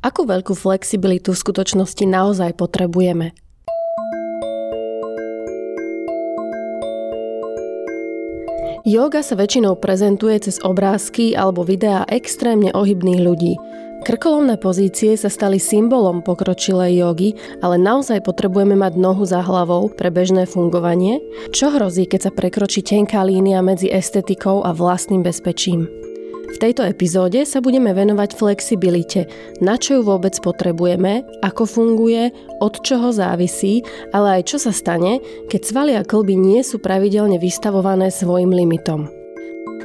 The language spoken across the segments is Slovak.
Akú veľkú flexibilitu v skutočnosti naozaj potrebujeme? Yoga sa väčšinou prezentuje cez obrázky alebo videá extrémne ohybných ľudí. Krkolomné pozície sa stali symbolom pokročilej jogy, ale naozaj potrebujeme mať nohu za hlavou pre bežné fungovanie? Čo hrozí, keď sa prekročí tenká línia medzi estetikou a vlastným bezpečím? V tejto epizóde sa budeme venovať flexibilite, na čo ju vôbec potrebujeme, ako funguje, od čoho závisí, ale aj čo sa stane, keď svaly a klby nie sú pravidelne vystavované svojim limitom.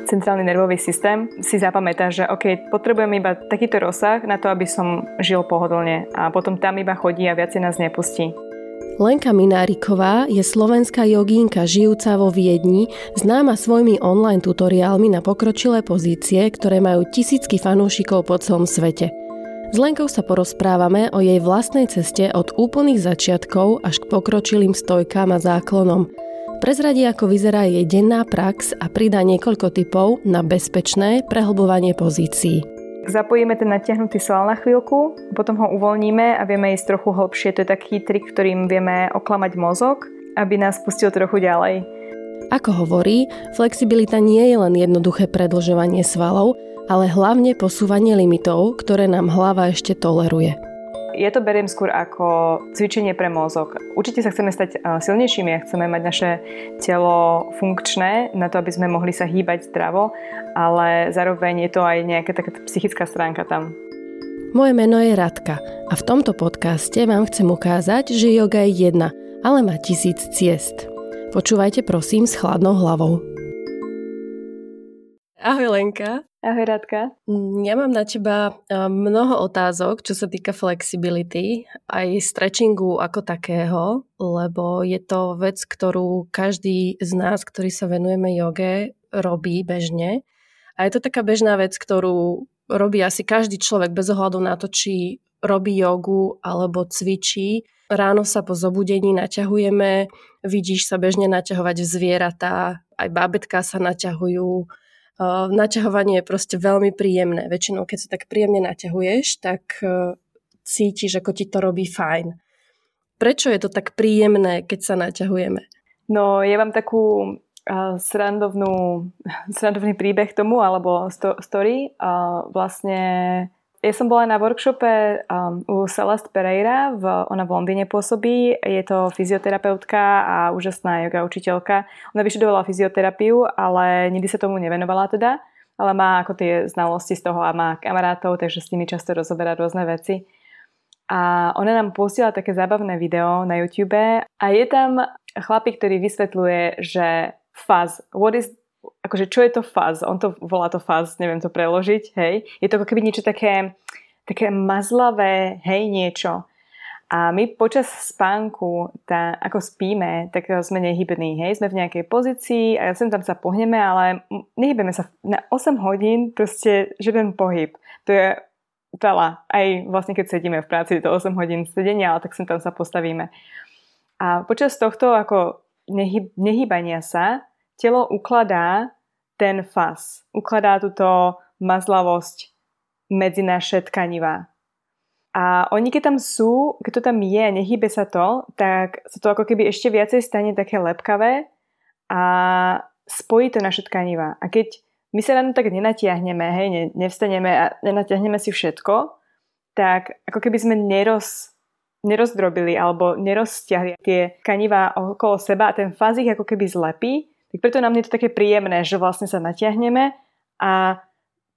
Centrálny nervový systém si zapamätá, že OK, potrebujem iba takýto rozsah na to, aby som žil pohodlne a potom tam iba chodí a viacej nás nepustí. Lenka Mináriková je slovenská jogínka žijúca vo Viedni, známa svojimi online tutoriálmi na pokročilé pozície, ktoré majú tisícky fanúšikov po celom svete. S Lenkou sa porozprávame o jej vlastnej ceste od úplných začiatkov až k pokročilým stojkám a záklonom. Prezradí, ako vyzerá jej denná prax a pridá niekoľko typov na bezpečné prehlbovanie pozícií. Zapojíme ten natiahnutý sval na chvíľku, potom ho uvoľníme a vieme ísť trochu hlbšie. To je taký trik, ktorým vieme oklamať mozog, aby nás pustil trochu ďalej. Ako hovorí, flexibilita nie je len jednoduché predlžovanie svalov, ale hlavne posúvanie limitov, ktoré nám hlava ešte toleruje. Ja to beriem skôr ako cvičenie pre mozog. Určite sa chceme stať silnejšími a chceme mať naše telo funkčné na to, aby sme mohli sa hýbať zdravo, ale zároveň je to aj nejaká taká psychická stránka tam. Moje meno je Radka a v tomto podcaste vám chcem ukázať, že yoga je jedna, ale má tisíc ciest. Počúvajte prosím s chladnou hlavou. Ahoj Lenka. Ahoj Radka. Ja mám na teba mnoho otázok, čo sa týka flexibility, aj stretchingu ako takého, lebo je to vec, ktorú každý z nás, ktorý sa venujeme joge, robí bežne. A je to taká bežná vec, ktorú robí asi každý človek bez ohľadu na to, či robí jogu alebo cvičí. Ráno sa po zobudení naťahujeme, vidíš sa bežne naťahovať zvieratá, aj bábetka sa naťahujú, naťahovanie je proste veľmi príjemné. Väčšinou, keď sa tak príjemne naťahuješ, tak e, cítiš, ako ti to robí fajn. Prečo je to tak príjemné, keď sa naťahujeme? No, ja mám takú uh, srandovnú, srandovný príbeh tomu, alebo sto, story. Uh, vlastne ja som bola na workshope um, u Celeste Pereira, v, ona v Londýne pôsobí, je to fyzioterapeutka a úžasná yoga učiteľka. Ona vyštudovala fyzioterapiu, ale nikdy sa tomu nevenovala teda, ale má ako tie znalosti z toho a má kamarátov, takže s nimi často rozoberá rôzne veci. A ona nám pustila také zábavné video na YouTube a je tam chlapík, ktorý vysvetľuje, že fuzz, what is akože čo je to fuzz? On to volá to fuzz, neviem to preložiť, hej. Je to ako keby niečo také, také mazlavé, hej, niečo. A my počas spánku, tá, ako spíme, tak sme nehybní, hej, sme v nejakej pozícii a ja sem tam sa pohneme, ale nehybeme sa na 8 hodín, proste žiaden pohyb. To je veľa. Aj vlastne keď sedíme v práci, je to 8 hodín sedenia, ale tak sem tam sa postavíme. A počas tohto ako nehyb, nehybania sa telo ukladá ten fas, ukladá túto mazlavosť medzi naše tkanivá. A oni, keď tam sú, keď to tam je nehybe sa to, tak sa to ako keby ešte viacej stane také lepkavé a spojí to naše tkanivá. A keď my sa ráno tak nenatiahneme, hej, ne, nevstaneme a nenatiahneme si všetko, tak ako keby sme neroz, nerozdrobili alebo neroztiahli tie tkanivá okolo seba a ten faz ich ako keby zlepí tak preto nám je to také príjemné, že vlastne sa natiahneme a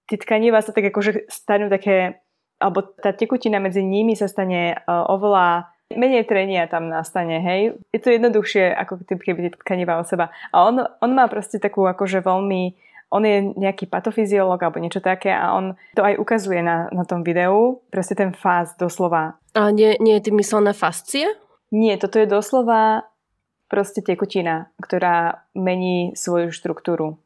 tie tkanivá sa tak akože stanú také, alebo tá tekutina medzi nimi sa stane uh, oveľa menej trenia tam nastane, hej. Je to jednoduchšie, ako keby tie tkanivá o seba. A on, on má proste takú akože veľmi on je nejaký patofyziolog alebo niečo také a on to aj ukazuje na, na tom videu, proste ten fáz doslova. A nie, nie je tým myslené fascie? Nie, toto je doslova proste tekutina, ktorá mení svoju štruktúru.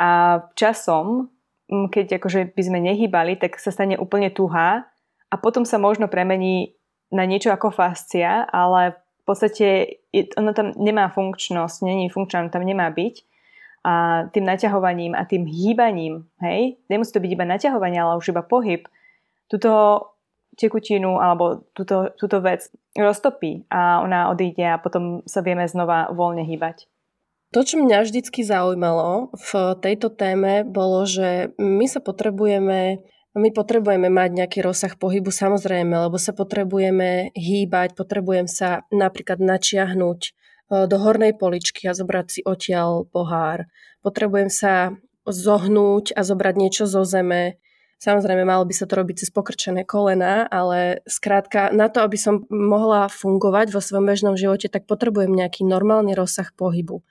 A časom, keď akože by sme nehýbali, tak sa stane úplne tuhá a potom sa možno premení na niečo ako fascia, ale v podstate ono tam nemá funkčnosť, není funkčná, tam nemá byť. A tým naťahovaním a tým hýbaním, hej, nemusí to byť iba naťahovanie, ale už iba pohyb, tuto tekutinu alebo túto, túto vec roztopí a ona odíde a potom sa vieme znova voľne hýbať. To, čo mňa vždycky zaujímalo v tejto téme, bolo, že my sa potrebujeme my potrebujeme mať nejaký rozsah pohybu samozrejme, lebo sa potrebujeme hýbať, potrebujem sa napríklad načiahnuť e, do hornej poličky a zobrať si odtiaľ pohár. Potrebujem sa zohnúť a zobrať niečo zo zeme. Samozrejme, malo by sa to robiť cez pokrčené kolena, ale skrátka, na to, aby som mohla fungovať vo svojom bežnom živote, tak potrebujem nejaký normálny rozsah pohybu.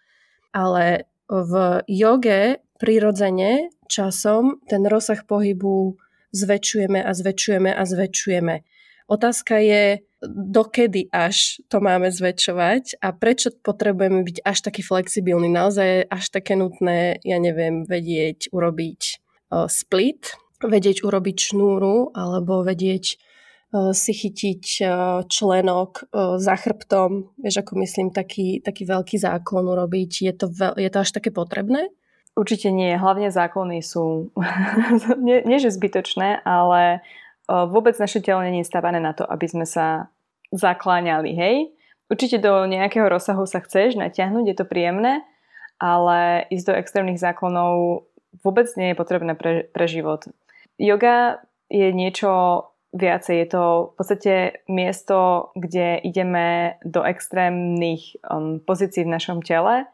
Ale v joge prirodzene časom ten rozsah pohybu zväčšujeme a zväčšujeme a zväčšujeme. Otázka je, dokedy až to máme zväčšovať a prečo potrebujeme byť až taký flexibilný. Naozaj je až také nutné, ja neviem, vedieť urobiť split, vedieť urobiť šnúru alebo vedieť si chytiť členok za chrbtom, vieš, ako myslím, taký, taký veľký zákon urobiť. Je to, veľ, je to až také potrebné? Určite nie. Hlavne zákony sú nie, nie že zbytočné, ale vôbec naše telo nie je stavané na to, aby sme sa zakláňali, hej? Určite do nejakého rozsahu sa chceš natiahnuť, je to príjemné, ale ísť do extrémnych zákonov vôbec nie je potrebné pre, pre život. Yoga je niečo viacej. Je to v podstate miesto, kde ideme do extrémnych um, pozícií v našom tele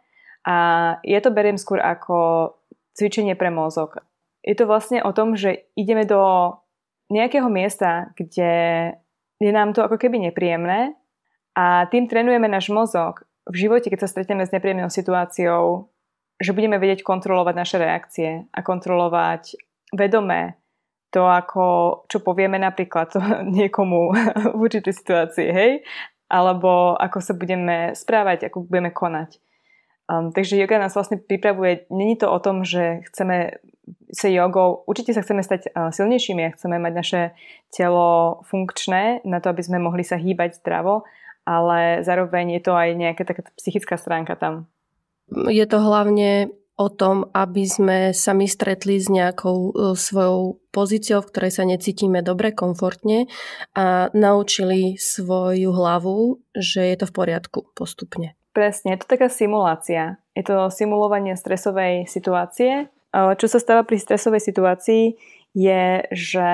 a ja to beriem skôr ako cvičenie pre mozog. Je to vlastne o tom, že ideme do nejakého miesta, kde je nám to ako keby nepríjemné a tým trénujeme náš mozog v živote, keď sa stretneme s nepríjemnou situáciou, že budeme vedieť kontrolovať naše reakcie a kontrolovať vedomé to, ako, čo povieme napríklad niekomu v určitej situácii, hej? Alebo ako sa budeme správať, ako budeme konať. Um, takže yoga nás vlastne pripravuje, není to o tom, že chceme sa jogou, určite sa chceme stať uh, silnejšími a chceme mať naše telo funkčné na to, aby sme mohli sa hýbať zdravo, ale zároveň je to aj nejaká taká psychická stránka tam. Je to hlavne o tom, aby sme sa my stretli s nejakou uh, svojou pozíciou, v ktorej sa necítime dobre, komfortne a naučili svoju hlavu, že je to v poriadku postupne. Presne, je to taká simulácia. Je to simulovanie stresovej situácie. Čo sa stáva pri stresovej situácii je, že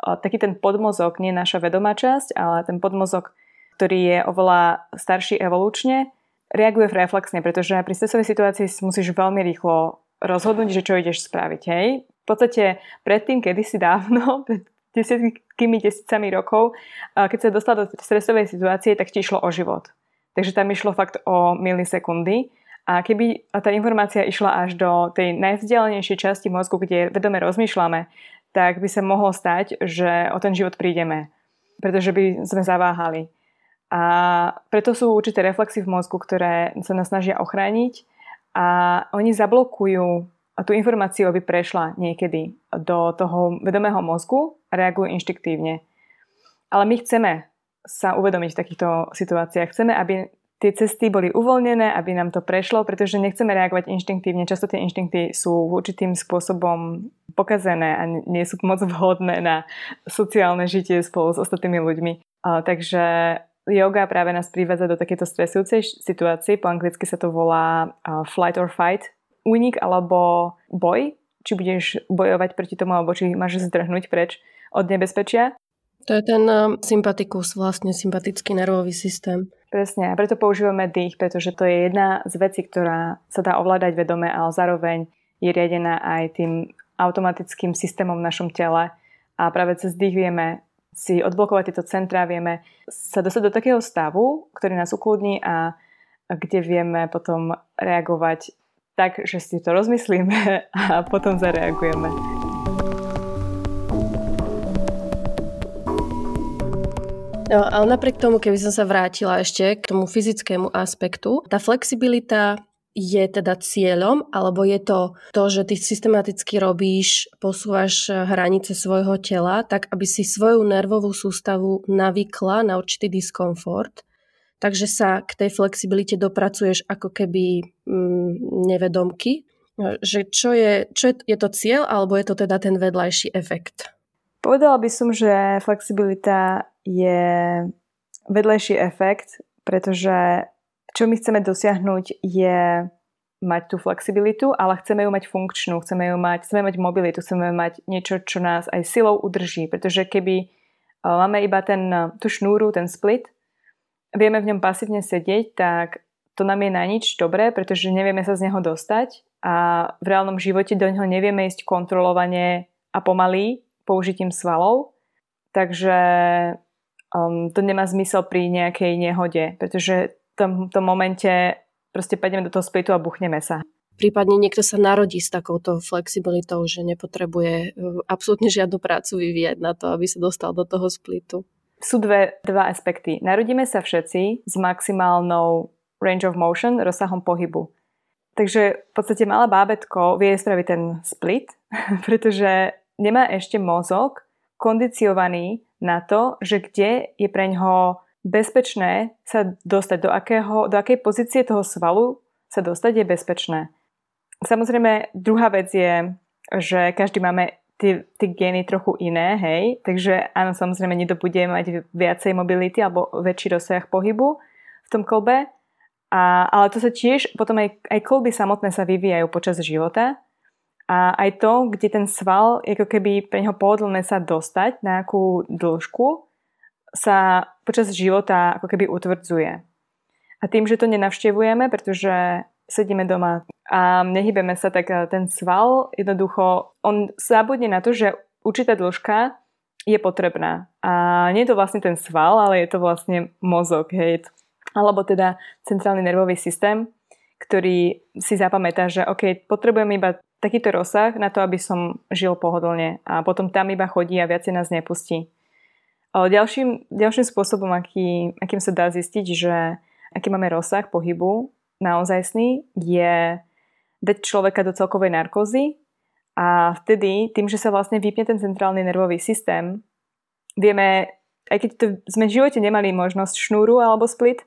taký ten podmozog, nie naša vedomá časť, ale ten podmozog, ktorý je oveľa starší evolučne, reaguje reflexne, pretože pri stresovej situácii musíš veľmi rýchlo rozhodnúť, že čo ideš spraviť. Hej? V podstate predtým, kedysi dávno, pred desiatkými tisícami rokov, keď sa dostala do stresovej situácie, tak ti išlo o život. Takže tam išlo fakt o milisekundy. A keby tá informácia išla až do tej najvzdialenejšej časti mozgu, kde vedome rozmýšľame, tak by sa mohlo stať, že o ten život prídeme. Pretože by sme zaváhali. A preto sú určité reflexy v mozgu, ktoré sa nás snažia ochrániť a oni zablokujú tú informáciu, aby prešla niekedy do toho vedomého mozgu a reagujú inštiktívne. Ale my chceme sa uvedomiť v takýchto situáciách. Chceme, aby tie cesty boli uvoľnené, aby nám to prešlo, pretože nechceme reagovať inštinktívne. Často tie inštinkty sú určitým spôsobom pokazené a nie sú moc vhodné na sociálne žitie spolu s ostatnými ľuďmi. Takže yoga práve nás privádza do takéto stresujúcej situácie. Po anglicky sa to volá flight or fight. Únik alebo boj. Či budeš bojovať proti tomu, alebo či máš zdrhnúť preč od nebezpečia. To je ten um, sympatikus, vlastne sympatický nervový systém. Presne, a preto používame dých, pretože to je jedna z vecí, ktorá sa dá ovládať vedome, ale zároveň je riadená aj tým automatickým systémom v našom tele. A práve cez dých vieme si odblokovať tieto centrá, vieme sa dostať do takého stavu, ktorý nás ukludní a kde vieme potom reagovať tak, že si to rozmyslíme a potom zareagujeme. No, ale napriek tomu, keby som sa vrátila ešte k tomu fyzickému aspektu, tá flexibilita je teda cieľom, alebo je to to, že ty systematicky robíš, posúvaš hranice svojho tela, tak aby si svoju nervovú sústavu navykla na určitý diskomfort, takže sa k tej flexibilite dopracuješ ako keby mm, nevedomky, že čo je, čo je, je to cieľ, alebo je to teda ten vedľajší efekt? Povedala by som, že flexibilita je vedlejší efekt, pretože čo my chceme dosiahnuť je mať tú flexibilitu, ale chceme ju mať funkčnú, chceme ju mať, chceme mať mobilitu, chceme mať niečo, čo nás aj silou udrží, pretože keby e, máme iba ten, tú šnúru, ten split, vieme v ňom pasívne sedieť, tak to nám je na nič dobré, pretože nevieme sa z neho dostať a v reálnom živote do neho nevieme ísť kontrolovane a pomaly použitím svalov. Takže um, to nemá zmysel pri nejakej nehode, pretože v tom, tom momente proste padneme do toho splitu a buchneme sa. Prípadne niekto sa narodí s takouto flexibilitou, že nepotrebuje uh, absolútne žiadnu prácu vyvíjať na to, aby sa dostal do toho splitu. Sú dve, dva aspekty. Narodíme sa všetci s maximálnou range of motion, rozsahom pohybu. Takže v podstate malé bábetko vie spraviť ten split, pretože nemá ešte mozog kondiciovaný na to, že kde je pre ňoho bezpečné sa dostať, do, akého, do akej pozície toho svalu sa dostať je bezpečné. Samozrejme, druhá vec je, že každý máme tie, tie gény trochu iné, hej, takže áno, samozrejme, niekto bude mať viacej mobility alebo väčší rozsah pohybu v tom kolbe, a, ale to sa tiež, potom aj, aj kolby samotné sa vyvíjajú počas života. A aj to, kde ten sval, ako keby pre neho pohodlné sa dostať na akú dĺžku, sa počas života ako keby utvrdzuje. A tým, že to nenavštevujeme, pretože sedíme doma a nehybeme sa, tak ten sval jednoducho, on zabudne na to, že určitá dĺžka je potrebná. A nie je to vlastne ten sval, ale je to vlastne mozog. Hej alebo teda centrálny nervový systém, ktorý si zapamätá, že OK, potrebujem iba takýto rozsah na to, aby som žil pohodlne a potom tam iba chodí a viacej nás nepustí. Ďalším, ďalším spôsobom, aký, akým sa dá zistiť, že aký máme rozsah pohybu naozajstný, je dať človeka do celkovej narkózy a vtedy, tým, že sa vlastne vypne ten centrálny nervový systém, vieme, aj keď to sme v živote nemali možnosť šnúru alebo split,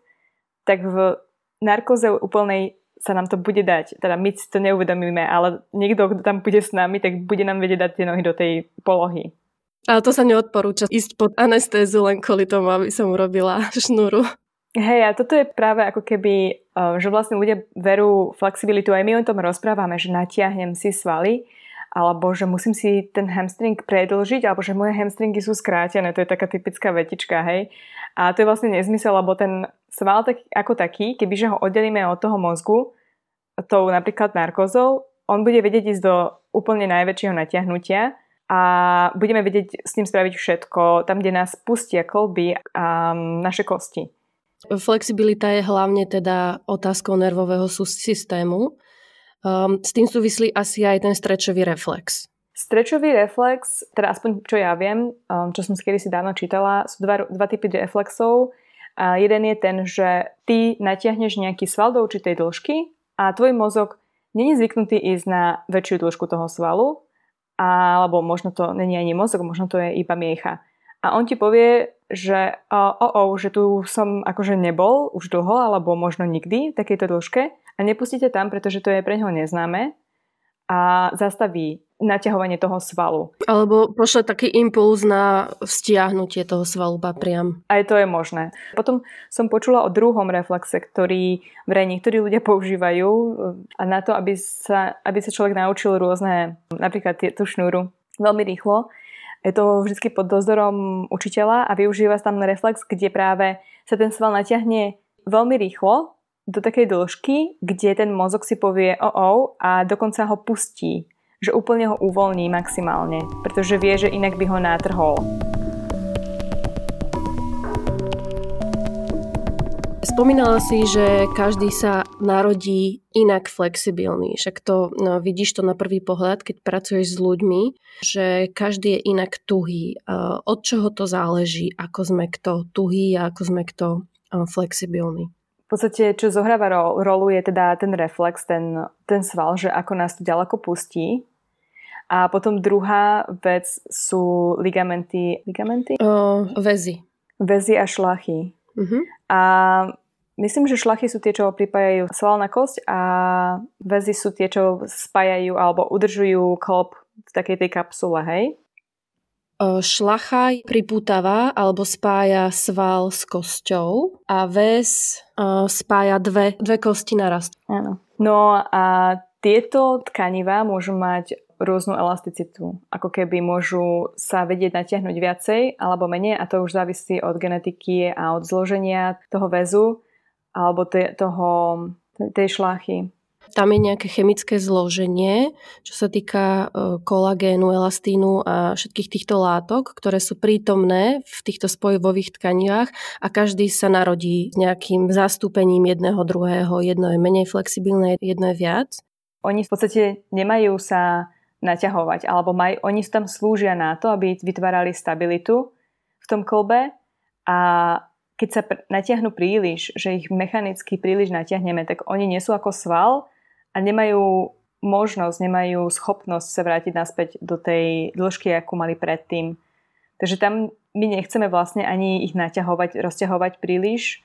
tak v narkoze úplnej sa nám to bude dať. Teda my si to neuvedomíme, ale niekto, kto tam bude s nami, tak bude nám vedieť dať tie nohy do tej polohy. Ale to sa neodporúča ísť pod anestézu len kvôli tomu, aby som urobila šnúru. Hej, a toto je práve ako keby, eh, že vlastne ľudia verú flexibilitu, aj my o tom rozprávame, že natiahnem si svaly, alebo že musím si ten hamstring predlžiť, alebo že moje hamstringy sú skrátené, to je taká typická vetička, hej. A to je vlastne nezmysel, lebo ten sval tak, ako taký, kebyže ho oddelíme od toho mozgu, tou napríklad narkozou, on bude vedieť ísť do úplne najväčšieho natiahnutia a budeme vedieť s ním spraviť všetko, tam, kde nás pustia kolby a naše kosti. Flexibilita je hlavne teda otázkou nervového systému. Um, s tým súvislí asi aj ten strečový reflex. Strečový reflex, teda aspoň čo ja viem, um, čo som si kedysi dávno čítala, sú dva, dva typy reflexov. A jeden je ten, že ty natiahneš nejaký sval do určitej dĺžky a tvoj mozog není zvyknutý ísť na väčšiu dĺžku toho svalu, alebo možno to není ani mozog, možno to je iba miecha. A on ti povie, že o, o, o, že tu som akože nebol už dlho, alebo možno nikdy v takejto dĺžke a nepustíte tam, pretože to je pre neho neznáme a zastaví naťahovanie toho svalu. Alebo pošle taký impuls na stiahnutie toho svalu priam. Aj to je možné. Potom som počula o druhom reflexe, ktorý vraj niektorí ľudia používajú a na to, aby sa, aby sa človek naučil rôzne, napríklad tú šnúru veľmi rýchlo. Je to vždy pod dozorom učiteľa a využíva sa tam reflex, kde práve sa ten sval natiahne veľmi rýchlo do takej dĺžky, kde ten mozog si povie o oh, oh, a dokonca ho pustí, že úplne ho uvoľní maximálne, pretože vie, že inak by ho nátrhol. Spomínala si, že každý sa narodí inak flexibilný. Však to no, vidíš to na prvý pohľad, keď pracuješ s ľuďmi, že každý je inak tuhý. Od čoho to záleží, ako sme kto tuhý a ako sme kto flexibilný? podstate, čo zohráva rolu, je teda ten reflex, ten, ten sval, že ako nás to ďaleko pustí. A potom druhá vec sú ligamenty. Ligamenty? Uh, väzy. Väzy a šlachy. Uh-huh. A myslím, že šlachy sú tie, čo pripájajú sval na kosť a väzy sú tie, čo spájajú alebo udržujú klop v takej tej kapsule, hej? šlacha pripútava alebo spája sval s kosťou a väz spája dve, dve kosti naraz. Áno. No a tieto tkanivá môžu mať rôznu elasticitu. Ako keby môžu sa vedieť natiahnuť viacej alebo menej a to už závisí od genetiky a od zloženia toho väzu alebo toho, tej šlachy tam je nejaké chemické zloženie, čo sa týka e, kolagénu, elastínu a všetkých týchto látok, ktoré sú prítomné v týchto spojivových tkanivách a každý sa narodí s nejakým zastúpením jedného druhého. Jedno je menej flexibilné, jedno je viac. Oni v podstate nemajú sa naťahovať, alebo maj, oni tam slúžia na to, aby vytvárali stabilitu v tom kolbe a keď sa pr- natiahnu príliš, že ich mechanicky príliš natiahneme, tak oni nie sú ako sval, a nemajú možnosť, nemajú schopnosť sa vrátiť naspäť do tej dĺžky, akú mali predtým. Takže tam my nechceme vlastne ani ich naťahovať, rozťahovať príliš,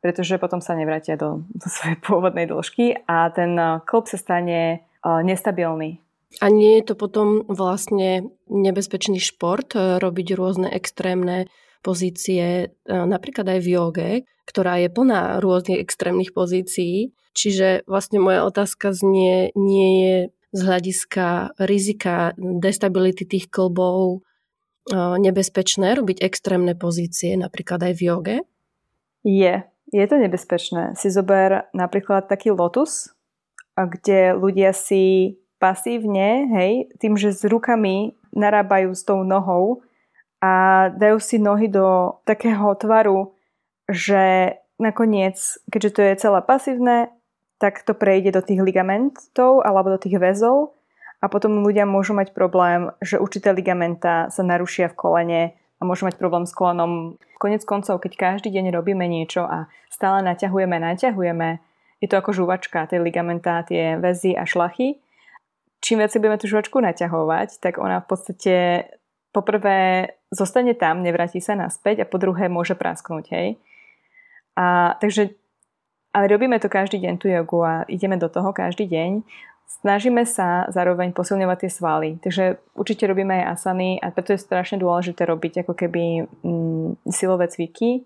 pretože potom sa nevrátia do, do svojej pôvodnej dĺžky a ten eh, klop sa stane uh, nestabilný. A nie je to potom vlastne nebezpečný šport eh, robiť rôzne extrémne pozície, napríklad aj v joge, ktorá je plná rôznych extrémnych pozícií Čiže vlastne moja otázka znie, nie je z hľadiska rizika destability tých klbov nebezpečné robiť extrémne pozície, napríklad aj v joge? Je. Je to nebezpečné. Si zober napríklad taký lotus, kde ľudia si pasívne, hej, tým, že s rukami narábajú s tou nohou a dajú si nohy do takého tvaru, že nakoniec, keďže to je celé pasívne, tak to prejde do tých ligamentov alebo do tých väzov a potom ľudia môžu mať problém, že určité ligamenta sa narušia v kolene a môžu mať problém s kolenom. Konec koncov, keď každý deň robíme niečo a stále naťahujeme, naťahujeme, je to ako žuvačka, tie ligamenta, tie väzy a šlachy. Čím viac budeme tú žuvačku naťahovať, tak ona v podstate poprvé zostane tam, nevráti sa naspäť a po druhé môže prasknúť, hej. A takže ale robíme to každý deň, tú jogu a ideme do toho každý deň. Snažíme sa zároveň posilňovať tie svaly. Takže určite robíme aj asany a preto je strašne dôležité robiť ako keby mm, silové cviky.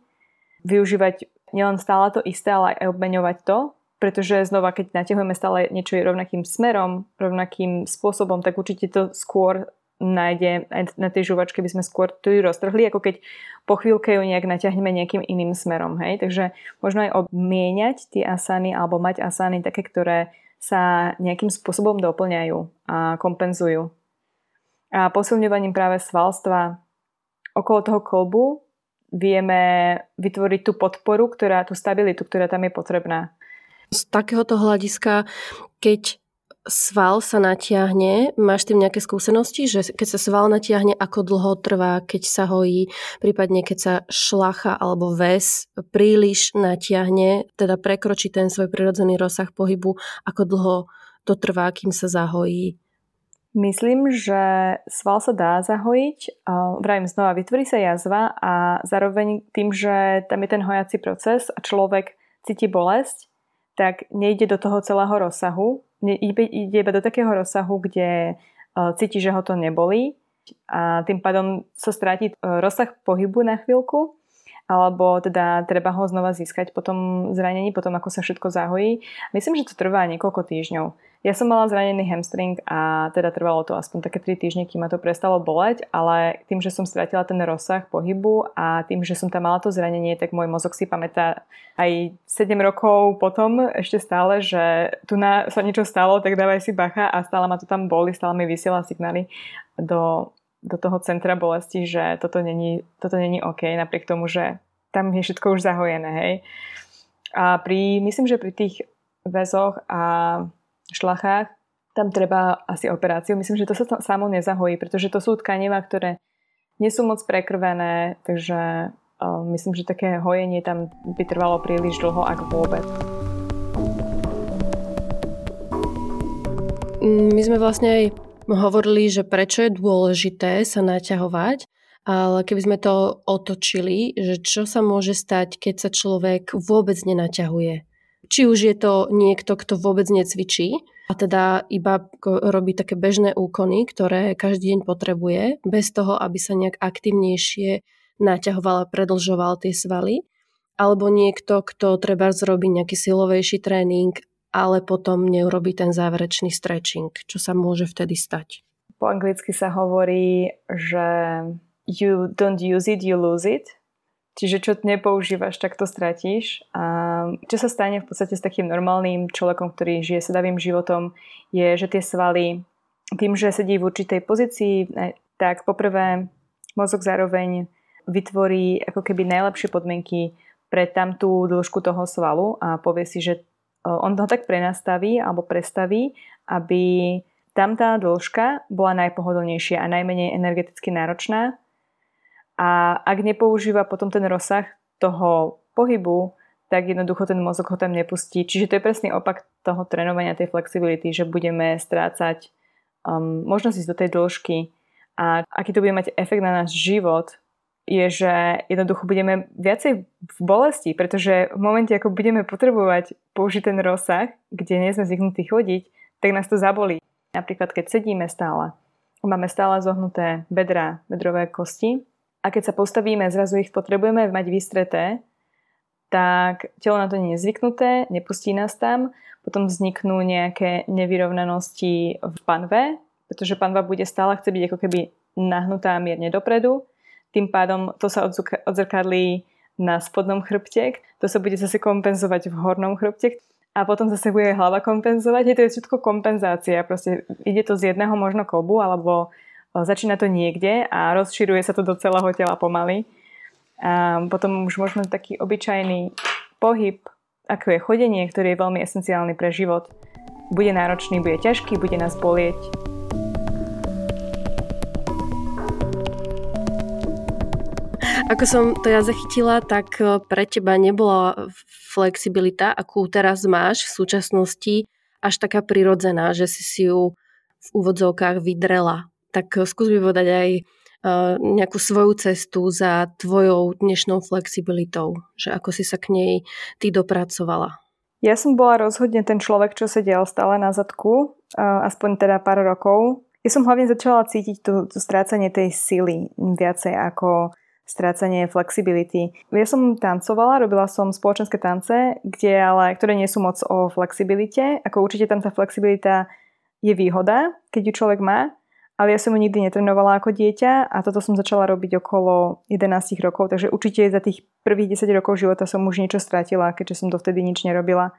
Využívať nielen stále to isté, ale aj obmeňovať to, pretože znova, keď naťahujeme stále niečo rovnakým smerom, rovnakým spôsobom, tak určite to skôr nájde aj na tej žuvačke by sme skôr tu roztrhli, ako keď po chvíľke ju nejak naťahneme nejakým iným smerom. Hej? Takže možno aj obmieniať tie asany alebo mať asany také, ktoré sa nejakým spôsobom doplňajú a kompenzujú. A posilňovaním práve svalstva okolo toho kolbu vieme vytvoriť tú podporu, ktorá, tú stabilitu, ktorá tam je potrebná. Z takéhoto hľadiska, keď sval sa natiahne, máš tým nejaké skúsenosti, že keď sa sval natiahne, ako dlho trvá, keď sa hojí, prípadne keď sa šlacha alebo väz príliš natiahne, teda prekročí ten svoj prirodzený rozsah pohybu, ako dlho to trvá, kým sa zahojí? Myslím, že sval sa dá zahojiť. Vrajím znova, vytvorí sa jazva a zároveň tým, že tam je ten hojací proces a človek cíti bolesť, tak nejde do toho celého rozsahu, ide iba do takého rozsahu, kde e, cíti, že ho to nebolí a tým pádom sa stráti e, rozsah pohybu na chvíľku alebo teda treba ho znova získať po tom zranení, potom ako sa všetko zahojí. Myslím, že to trvá niekoľko týždňov. Ja som mala zranený hamstring a teda trvalo to aspoň také 3 týždne, kým ma to prestalo boleť, ale tým, že som stratila ten rozsah pohybu a tým, že som tam mala to zranenie, tak môj mozog si pamätá aj 7 rokov potom ešte stále, že tu na, sa niečo stalo, tak dávaj si bacha a stále ma to tam boli, stále mi vysiela signály do, do toho centra bolesti, že toto není, toto není OK, napriek tomu, že tam je všetko už zahojené, hej. A pri, myslím, že pri tých väzoch a šlachách, tam treba asi operáciu. Myslím, že to sa samo nezahojí, pretože to sú tkanivá, ktoré nie sú moc prekrvené, takže myslím, že také hojenie tam by trvalo príliš dlho, ak vôbec. My sme vlastne aj hovorili, že prečo je dôležité sa naťahovať, ale keby sme to otočili, že čo sa môže stať, keď sa človek vôbec nenaťahuje či už je to niekto, kto vôbec necvičí, a teda iba robí také bežné úkony, ktoré každý deň potrebuje, bez toho, aby sa nejak aktivnejšie naťahoval a predlžoval tie svaly. Alebo niekto, kto treba zrobiť nejaký silovejší tréning, ale potom neurobí ten záverečný stretching, čo sa môže vtedy stať. Po anglicky sa hovorí, že you don't use it, you lose it. Čiže čo nepoužívaš, tak to stratíš. A čo sa stane v podstate s takým normálnym človekom, ktorý žije sedavým životom, je, že tie svaly, tým, že sedí v určitej pozícii, tak poprvé mozog zároveň vytvorí ako keby najlepšie podmienky pre tamtú dĺžku toho svalu a povie si, že on to tak prenastaví alebo prestaví, aby tam tá dĺžka bola najpohodlnejšia a najmenej energeticky náročná a ak nepoužíva potom ten rozsah toho pohybu, tak jednoducho ten mozog ho tam nepustí. Čiže to je presný opak toho trénovania tej flexibility, že budeme strácať um, možnosť ísť do tej dĺžky. A aký to bude mať efekt na náš život, je, že jednoducho budeme viacej v bolesti, pretože v momente, ako budeme potrebovať použiť ten rozsah, kde nie sme zvyknutí chodiť, tak nás to zabolí. Napríklad, keď sedíme stále, máme stále zohnuté bedra, bedrové kosti, a keď sa postavíme, zrazu ich potrebujeme mať vystreté, tak telo na to nie je zvyknuté, nepustí nás tam, potom vzniknú nejaké nevyrovnanosti v panve, pretože panva bude stále chcieť byť ako keby nahnutá mierne dopredu, tým pádom to sa odzrkadlí na spodnom chrbte, to sa bude zase kompenzovať v hornom chrbte a potom zase bude hlava kompenzovať. Je to všetko kompenzácia, proste ide to z jedného možno kolbu alebo Začína to niekde a rozširuje sa to do celého tela pomaly. A potom už možno taký obyčajný pohyb, ako je chodenie, ktorý je veľmi esenciálny pre život, bude náročný, bude ťažký, bude nás bolieť. Ako som to ja zachytila, tak e, pre teba nebola flexibilita, akú teraz máš v súčasnosti, až taká prirodzená, že si si ju v úvodzovkách vydrela tak eh, skús mi aj eh, nejakú svoju cestu za tvojou dnešnou flexibilitou, že ako si sa k nej ty dopracovala. Ja som bola rozhodne ten človek, čo sedel stále na zadku, eh, aspoň teda pár rokov. Ja som hlavne začala cítiť to, to strácanie tej sily viacej ako strácanie flexibility. Ja som tancovala, robila som spoločenské tance, kde ale, ktoré nie sú moc o flexibilite. Ako určite tam tá flexibilita je výhoda, keď ju človek má, ale ja som ju nikdy netrenovala ako dieťa a toto som začala robiť okolo 11 rokov, takže určite za tých prvých 10 rokov života som už niečo strátila, keďže som dovtedy nič nerobila.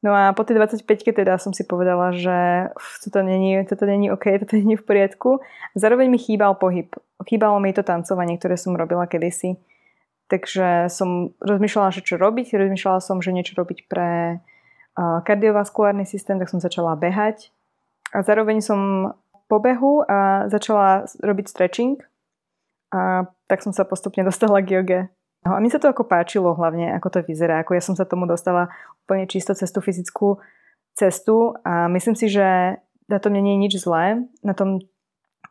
No a po tej 25 teda som si povedala, že toto není, toto není OK, toto není v poriadku. Zároveň mi chýbal pohyb. Chýbalo mi to tancovanie, ktoré som robila kedysi. Takže som rozmýšľala, že čo robiť. Rozmýšľala som, že niečo robiť pre kardiovaskulárny systém, tak som začala behať. A zároveň som pobehu a začala robiť stretching a tak som sa postupne dostala k joge. No a mi sa to ako páčilo hlavne, ako to vyzerá. Ako ja som sa tomu dostala úplne čisto cez tú fyzickú cestu a myslím si, že na tom nie je nič zlé, na tom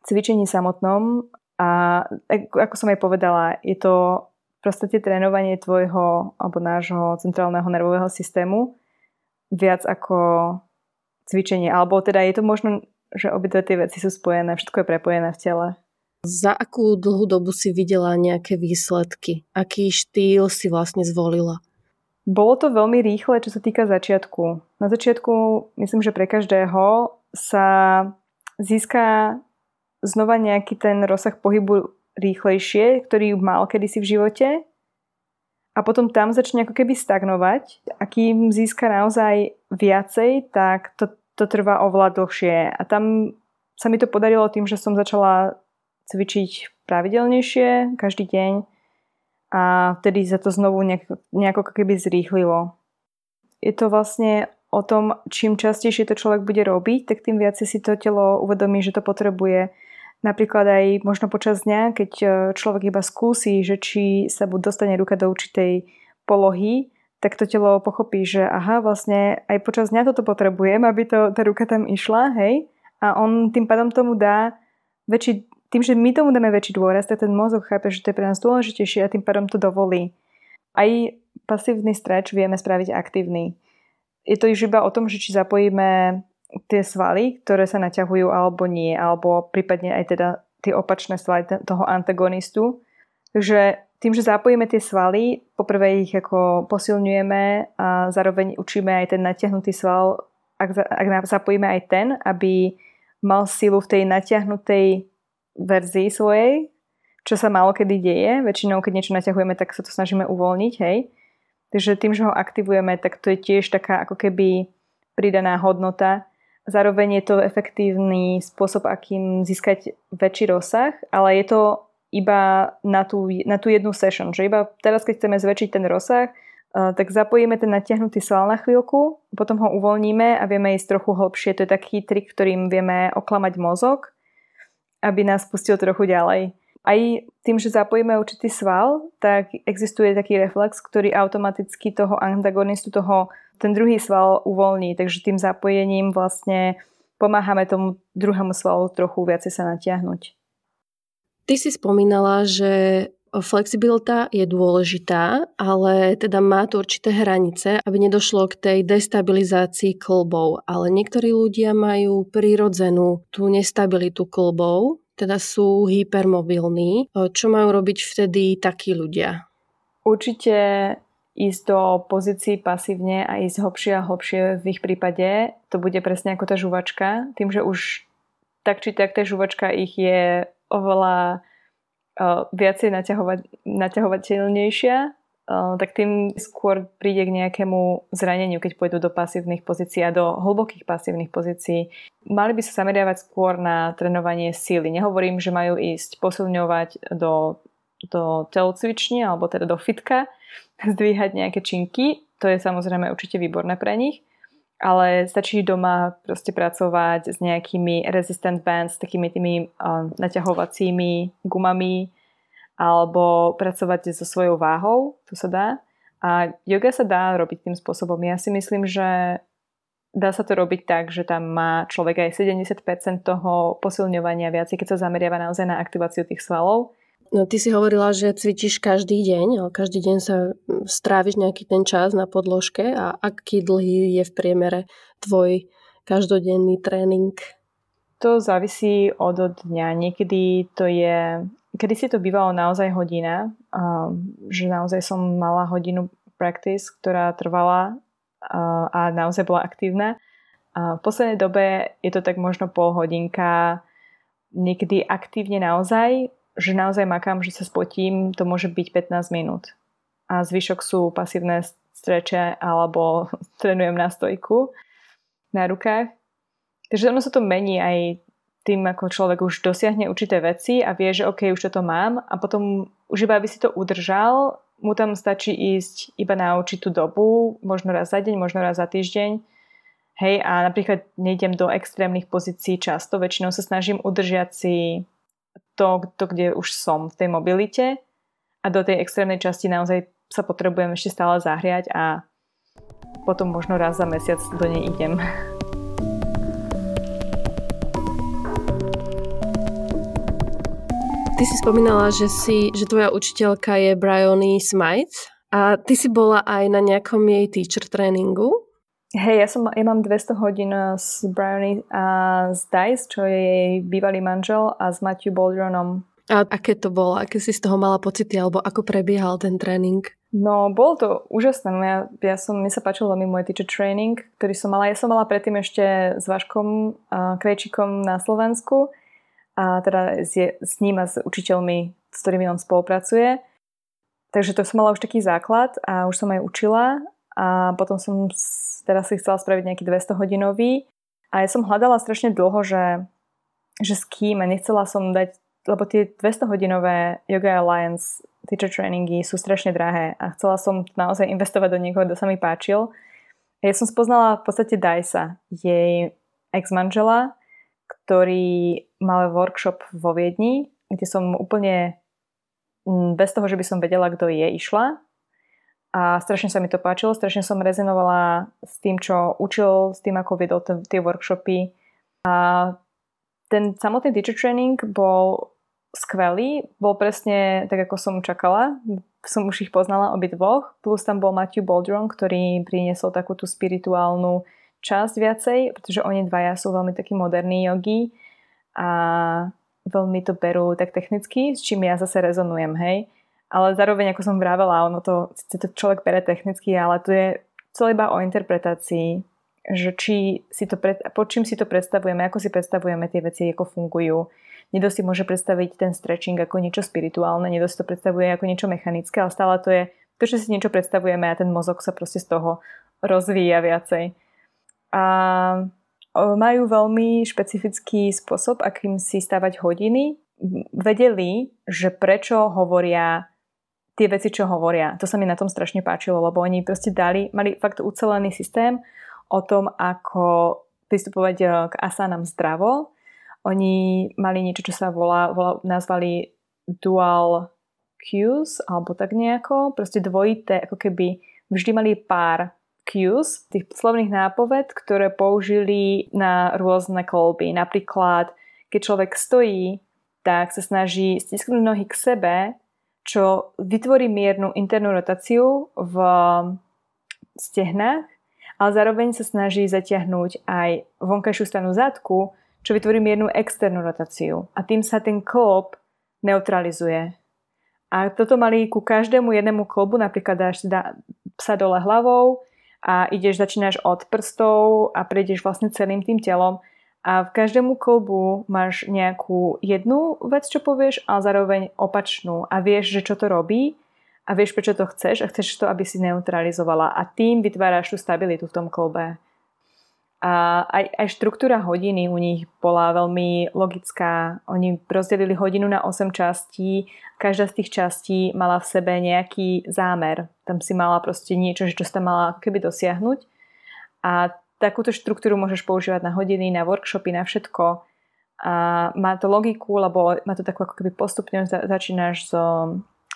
cvičení samotnom a ako som aj povedala, je to v podstate trénovanie tvojho alebo nášho centrálneho nervového systému viac ako cvičenie. Alebo teda je to možno že obidve tie veci sú spojené, všetko je prepojené v tele. Za akú dlhú dobu si videla nejaké výsledky? Aký štýl si vlastne zvolila? Bolo to veľmi rýchle, čo sa týka začiatku. Na začiatku myslím, že pre každého sa získa znova nejaký ten rozsah pohybu rýchlejšie, ktorý mal kedysi v živote a potom tam začne ako keby stagnovať a kým získa naozaj viacej, tak to to trvá oveľa dlhšie. A tam sa mi to podarilo tým, že som začala cvičiť pravidelnejšie, každý deň a vtedy sa to znovu nejako, nejako keby zrýchlilo. Je to vlastne o tom, čím častejšie to človek bude robiť, tak tým viac si to telo uvedomí, že to potrebuje. Napríklad aj možno počas dňa, keď e, človek iba skúsi, že či sa buď dostane ruka do určitej polohy, tak to telo pochopí, že aha, vlastne aj počas dňa toto potrebujem, aby to, tá ruka tam išla, hej. A on tým pádom tomu dá väčší, tým, že my tomu dáme väčší dôraz, tak ten mozog chápe, že to je pre nás dôležitejšie a tým pádom to dovolí. Aj pasívny stretch vieme spraviť aktívny. Je to už iba o tom, že či zapojíme tie svaly, ktoré sa naťahujú alebo nie, alebo prípadne aj teda tie opačné svaly toho antagonistu. Takže tým, že zapojíme tie svaly, poprvé ich ako posilňujeme a zároveň učíme aj ten natiahnutý sval, ak, ak zapojíme aj ten, aby mal silu v tej natiahnutej verzii svojej, čo sa málo kedy deje. Väčšinou, keď niečo naťahujeme, tak sa to snažíme uvoľniť, hej. Takže tým, že ho aktivujeme, tak to je tiež taká ako keby pridaná hodnota. Zároveň je to efektívny spôsob, akým získať väčší rozsah, ale je to iba na tú, na tú jednu session. Že iba teraz, keď chceme zväčšiť ten rozsah, uh, tak zapojíme ten natiahnutý sval na chvíľku, potom ho uvoľníme a vieme ísť trochu hlbšie. To je taký trik, ktorým vieme oklamať mozog, aby nás pustil trochu ďalej. Aj tým, že zapojíme určitý sval, tak existuje taký reflex, ktorý automaticky toho antagonistu, toho, ten druhý sval uvoľní. Takže tým zapojením vlastne pomáhame tomu druhému svalu trochu viacej sa natiahnuť. Ty si spomínala, že flexibilita je dôležitá, ale teda má tu určité hranice, aby nedošlo k tej destabilizácii klbov. Ale niektorí ľudia majú prirodzenú tú nestabilitu klbov, teda sú hypermobilní. Čo majú robiť vtedy takí ľudia? Určite ísť do pozícií pasívne a ísť hlbšie a hlbšie v ich prípade. To bude presne ako tá žuvačka. Tým, že už tak či tak tá žuvačka ich je oveľa uh, viacej naťahovateľnejšia, tak tým skôr príde k nejakému zraneniu, keď pôjdu do pasívnych pozícií a do hlbokých pasívnych pozícií. Mali by sa zameriavať skôr na trénovanie síly. Nehovorím, že majú ísť posilňovať do, do telocvične alebo teda do fitka, zdvíhať nejaké činky. To je samozrejme určite výborné pre nich. Ale stačí doma proste pracovať s nejakými resistant bands, takými tými uh, naťahovacími gumami, alebo pracovať so svojou váhou, to sa dá. A yoga sa dá robiť tým spôsobom. Ja si myslím, že dá sa to robiť tak, že tam má človek aj 70% toho posilňovania viac, keď sa zameriava naozaj na aktiváciu tých svalov. No ty si hovorila, že cvičíš každý deň, ale každý deň sa stráviš nejaký ten čas na podložke a aký dlhý je v priemere tvoj každodenný tréning? To závisí od dňa. Niekedy to je kedy si to bývalo naozaj hodina, že naozaj som mala hodinu practice, ktorá trvala a naozaj bola aktívna. V poslednej dobe je to tak možno pol hodinka, niekedy aktívne naozaj, že naozaj makám, že sa spotím, to môže byť 15 minút. A zvyšok sú pasívne streče alebo trénujem na stojku na rukách. Takže ono sa to mení aj tým, ako človek už dosiahne určité veci a vie, že OK, už toto mám a potom už iba aby si to udržal, mu tam stačí ísť iba na určitú dobu, možno raz za deň, možno raz za týždeň. Hej, a napríklad nejdem do extrémnych pozícií často, väčšinou sa snažím udržiať si to, to, kde už som v tej mobilite a do tej extrémnej časti naozaj sa potrebujem ešte stále zahriať a potom možno raz za mesiac do nej idem. Ty si spomínala, že, si, že tvoja učiteľka je Bryony Smythe a ty si bola aj na nejakom jej teacher tréningu. Hej, ja, som, ja mám 200 hodín s Bryony a s Dice, čo je jej bývalý manžel a s Matthew Baldronom. A aké to bolo? Aké si z toho mala pocity? Alebo ako prebiehal ten tréning? No, bolo to úžasné. Ja, ja som, mi sa páčil veľmi môj teacher training, ktorý som mala. Ja som mala predtým ešte s Vaškom uh, Krejčikom na Slovensku a teda s, s ním a s učiteľmi, s ktorými on spolupracuje. Takže to som mala už taký základ a už som aj učila a potom som teraz si chcela spraviť nejaký 200 hodinový a ja som hľadala strašne dlho, že, že s kým a nechcela som dať, lebo tie 200 hodinové Yoga Alliance teacher trainingy sú strašne drahé a chcela som naozaj investovať do niekoho, kto sa mi páčil. Ja som spoznala v podstate Dajsa, jej ex-manžela, ktorý mal workshop vo Viedni, kde som úplne bez toho, že by som vedela, kto je, išla. A strašne sa mi to páčilo, strašne som rezinovala s tým, čo učil, s tým, ako viedol tie workshopy. A ten samotný teacher training bol skvelý, bol presne tak, ako som čakala. Som už ich poznala obi dvoch, plus tam bol Matthew Baldron, ktorý priniesol takú tú spirituálnu časť viacej, pretože oni dvaja sú veľmi takí moderní jogi a veľmi to berú tak technicky, s čím ja zase rezonujem, hej. Ale zároveň, ako som vravela, ono to, to človek bere technicky, ale to je celé iba o interpretácii, že či si to pred, pod čím si to predstavujeme, ako si predstavujeme tie veci, ako fungujú. Niekto si môže predstaviť ten stretching ako niečo spirituálne, niekto si to predstavuje ako niečo mechanické, ale stále to je to, že si niečo predstavujeme a ten mozog sa proste z toho rozvíja viacej. A majú veľmi špecifický spôsob, akým si stavať hodiny. Vedeli, že prečo hovoria tie veci, čo hovoria. To sa mi na tom strašne páčilo, lebo oni proste dali, mali fakt ucelený systém o tom, ako pristupovať e, k asanám zdravo. Oni mali niečo, čo sa volá, volá nazvali dual cues, alebo tak nejako, proste dvojité, ako keby vždy mali pár cues, tých slovných nápoved, ktoré použili na rôzne kolby. Napríklad, keď človek stojí, tak sa snaží stisknúť nohy k sebe, čo vytvorí miernu internú rotáciu v stehnách, ale zároveň sa snaží zatiahnuť aj vonkajšiu stranu zadku, čo vytvorí miernu externú rotáciu. A tým sa ten klop neutralizuje. A toto mali ku každému jednému klobu, napríklad dáš sa dole hlavou, a ideš, začínaš od prstov a prejdeš vlastne celým tým telom a v každému kolbu máš nejakú jednu vec, čo povieš, ale zároveň opačnú a vieš, že čo to robí a vieš, prečo to chceš a chceš to, aby si neutralizovala a tým vytváraš tú stabilitu v tom kolbe. A aj, aj štruktúra hodiny u nich bola veľmi logická. Oni rozdelili hodinu na 8 častí. Každá z tých častí mala v sebe nejaký zámer. Tam si mala proste niečo, čo si mala keby dosiahnuť. A takúto štruktúru môžeš používať na hodiny, na workshopy, na všetko. A má to logiku, lebo má to takú ako keby postupne začínaš zo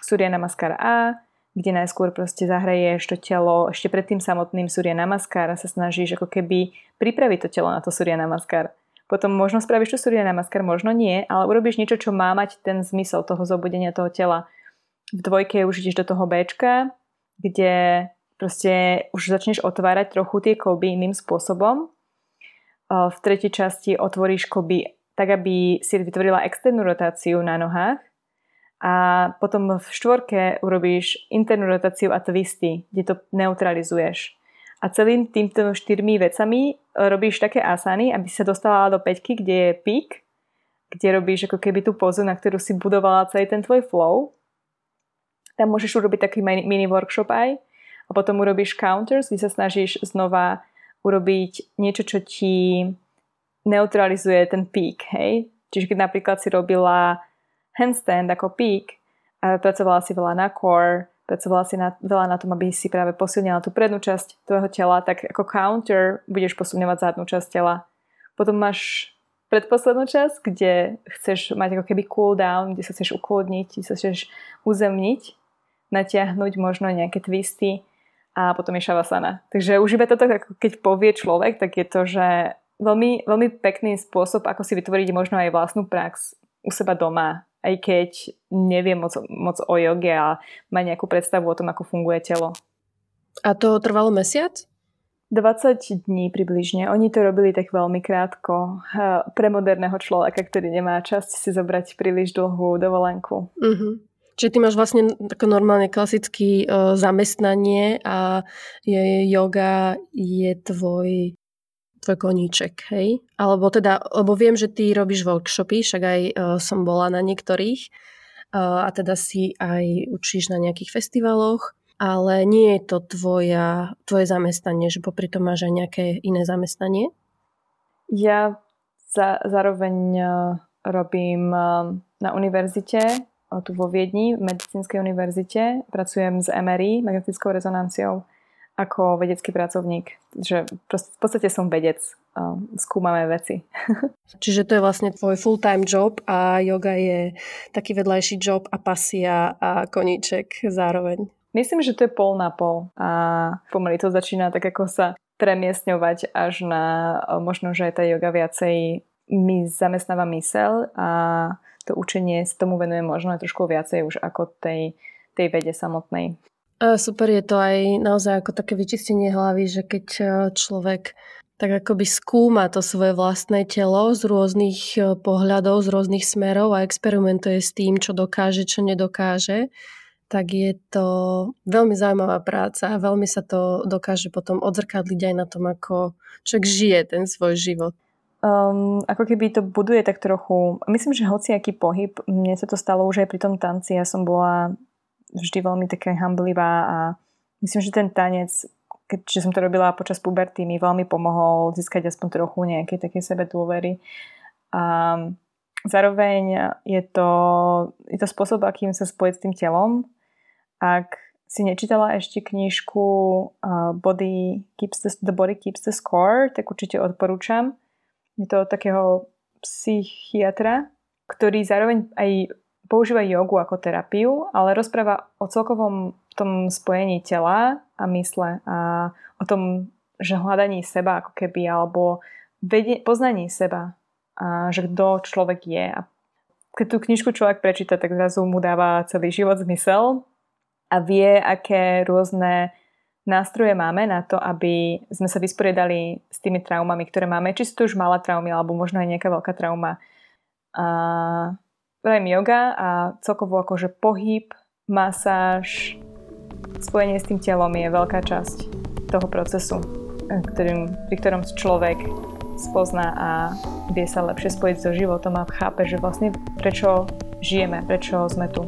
Surya Namaskar A, kde najskôr proste zahraješ to telo ešte pred tým samotným Surya Namaskar a sa snažíš ako keby pripraviť to telo na to Surya Namaskar. Potom možno spravíš to Surya Namaskar, možno nie, ale urobíš niečo, čo má mať ten zmysel toho zobudenia toho tela. V dvojke už ideš do toho Bčka, kde proste už začneš otvárať trochu tie kolby iným spôsobom. V tretej časti otvoríš kolby tak, aby si vytvorila externú rotáciu na nohách a potom v štvorke urobíš internú rotáciu a twisty, kde to neutralizuješ. A celým týmto štyrmi vecami robíš také asany, aby sa dostala do peťky, kde je pík, kde robíš ako keby tú pozu, na ktorú si budovala celý ten tvoj flow. Tam môžeš urobiť taký mini workshop aj. A potom urobíš counters, kde sa snažíš znova urobiť niečo, čo ti neutralizuje ten pík, hej? Čiže keď napríklad si robila handstand ako peak a pracovala si veľa na core, pracovala si na, veľa na tom, aby si práve posilnila tú prednú časť tvojho tela, tak ako counter budeš posilňovať zadnú časť tela. Potom máš predposlednú časť, kde chceš mať ako keby cool down, kde sa chceš ukludniť, kde sa chceš uzemniť, natiahnuť možno nejaké twisty a potom je shavasana. Takže už iba toto, keď povie človek, tak je to, že veľmi, veľmi pekný spôsob, ako si vytvoriť možno aj vlastnú prax u seba doma aj keď neviem moc, moc o joge a má nejakú predstavu o tom, ako funguje telo. A to trvalo mesiac? 20 dní približne. Oni to robili tak veľmi krátko. Pre moderného človeka, ktorý nemá časť si zobrať príliš dlhú dovolenku. Uh-huh. Čiže ty máš vlastne ako normálne klasické uh, zamestnanie a yoga je tvoj tvoj koníček, hej? Alebo teda, lebo viem, že ty robíš workshopy, však aj uh, som bola na niektorých uh, a teda si aj učíš na nejakých festivaloch, ale nie je to tvoja, tvoje zamestnanie, že popri tom máš aj nejaké iné zamestnanie? Ja za, zároveň robím na univerzite, tu vo Viedni, v medicínskej univerzite. Pracujem s MRI, magnetickou rezonanciou ako vedecký pracovník. Že v podstate som vedec, skúmame veci. Čiže to je vlastne tvoj full-time job a yoga je taký vedľajší job a pasia a koníček zároveň. Myslím, že to je pol na pol a pomaly to začína tak ako sa premiesňovať až na možno, že tá yoga viacej mi zamestnáva mysel a to učenie sa tomu venuje možno aj trošku viacej už ako tej, tej vede samotnej. Super je to aj naozaj ako také vyčistenie hlavy, že keď e, človek tak akoby skúma to svoje vlastné telo z rôznych e, pohľadov, z rôznych smerov a experimentuje s tým, čo dokáže, čo nedokáže, tak je to veľmi zaujímavá práca a veľmi sa to dokáže potom odzrkadliť aj na tom, ako človek žije ten svoj život. Um, ako keby to buduje tak trochu, myslím, že hociaký pohyb, mne sa to stalo už aj pri tom tanci, ja som bola vždy veľmi taká hamblivá a myslím, že ten tanec keďže som to robila počas puberty, mi veľmi pomohol získať aspoň trochu nejaké také sebe dôvery. A zároveň je to, je to spôsob, akým sa spojiť s tým telom. Ak si nečítala ešte knižku uh, Body Keeps the, the Body Keeps the Score, tak určite odporúčam. Je to takého psychiatra, ktorý zároveň aj používa jogu ako terapiu, ale rozpráva o celkovom tom spojení tela a mysle a o tom, že hľadaní seba ako keby, alebo vedie, poznaní seba a že kto človek je. A keď tú knižku človek prečíta, tak zrazu mu dáva celý život zmysel a vie, aké rôzne nástroje máme na to, aby sme sa vysporiadali s tými traumami, ktoré máme, či sú to už malé traumy, alebo možno aj nejaká veľká trauma. A vrajím yoga a celkovo akože pohyb, masáž, spojenie s tým telom je veľká časť toho procesu, ktorým, pri ktorom človek spozná a vie sa lepšie spojiť so životom a chápe, že vlastne prečo žijeme, prečo sme tu.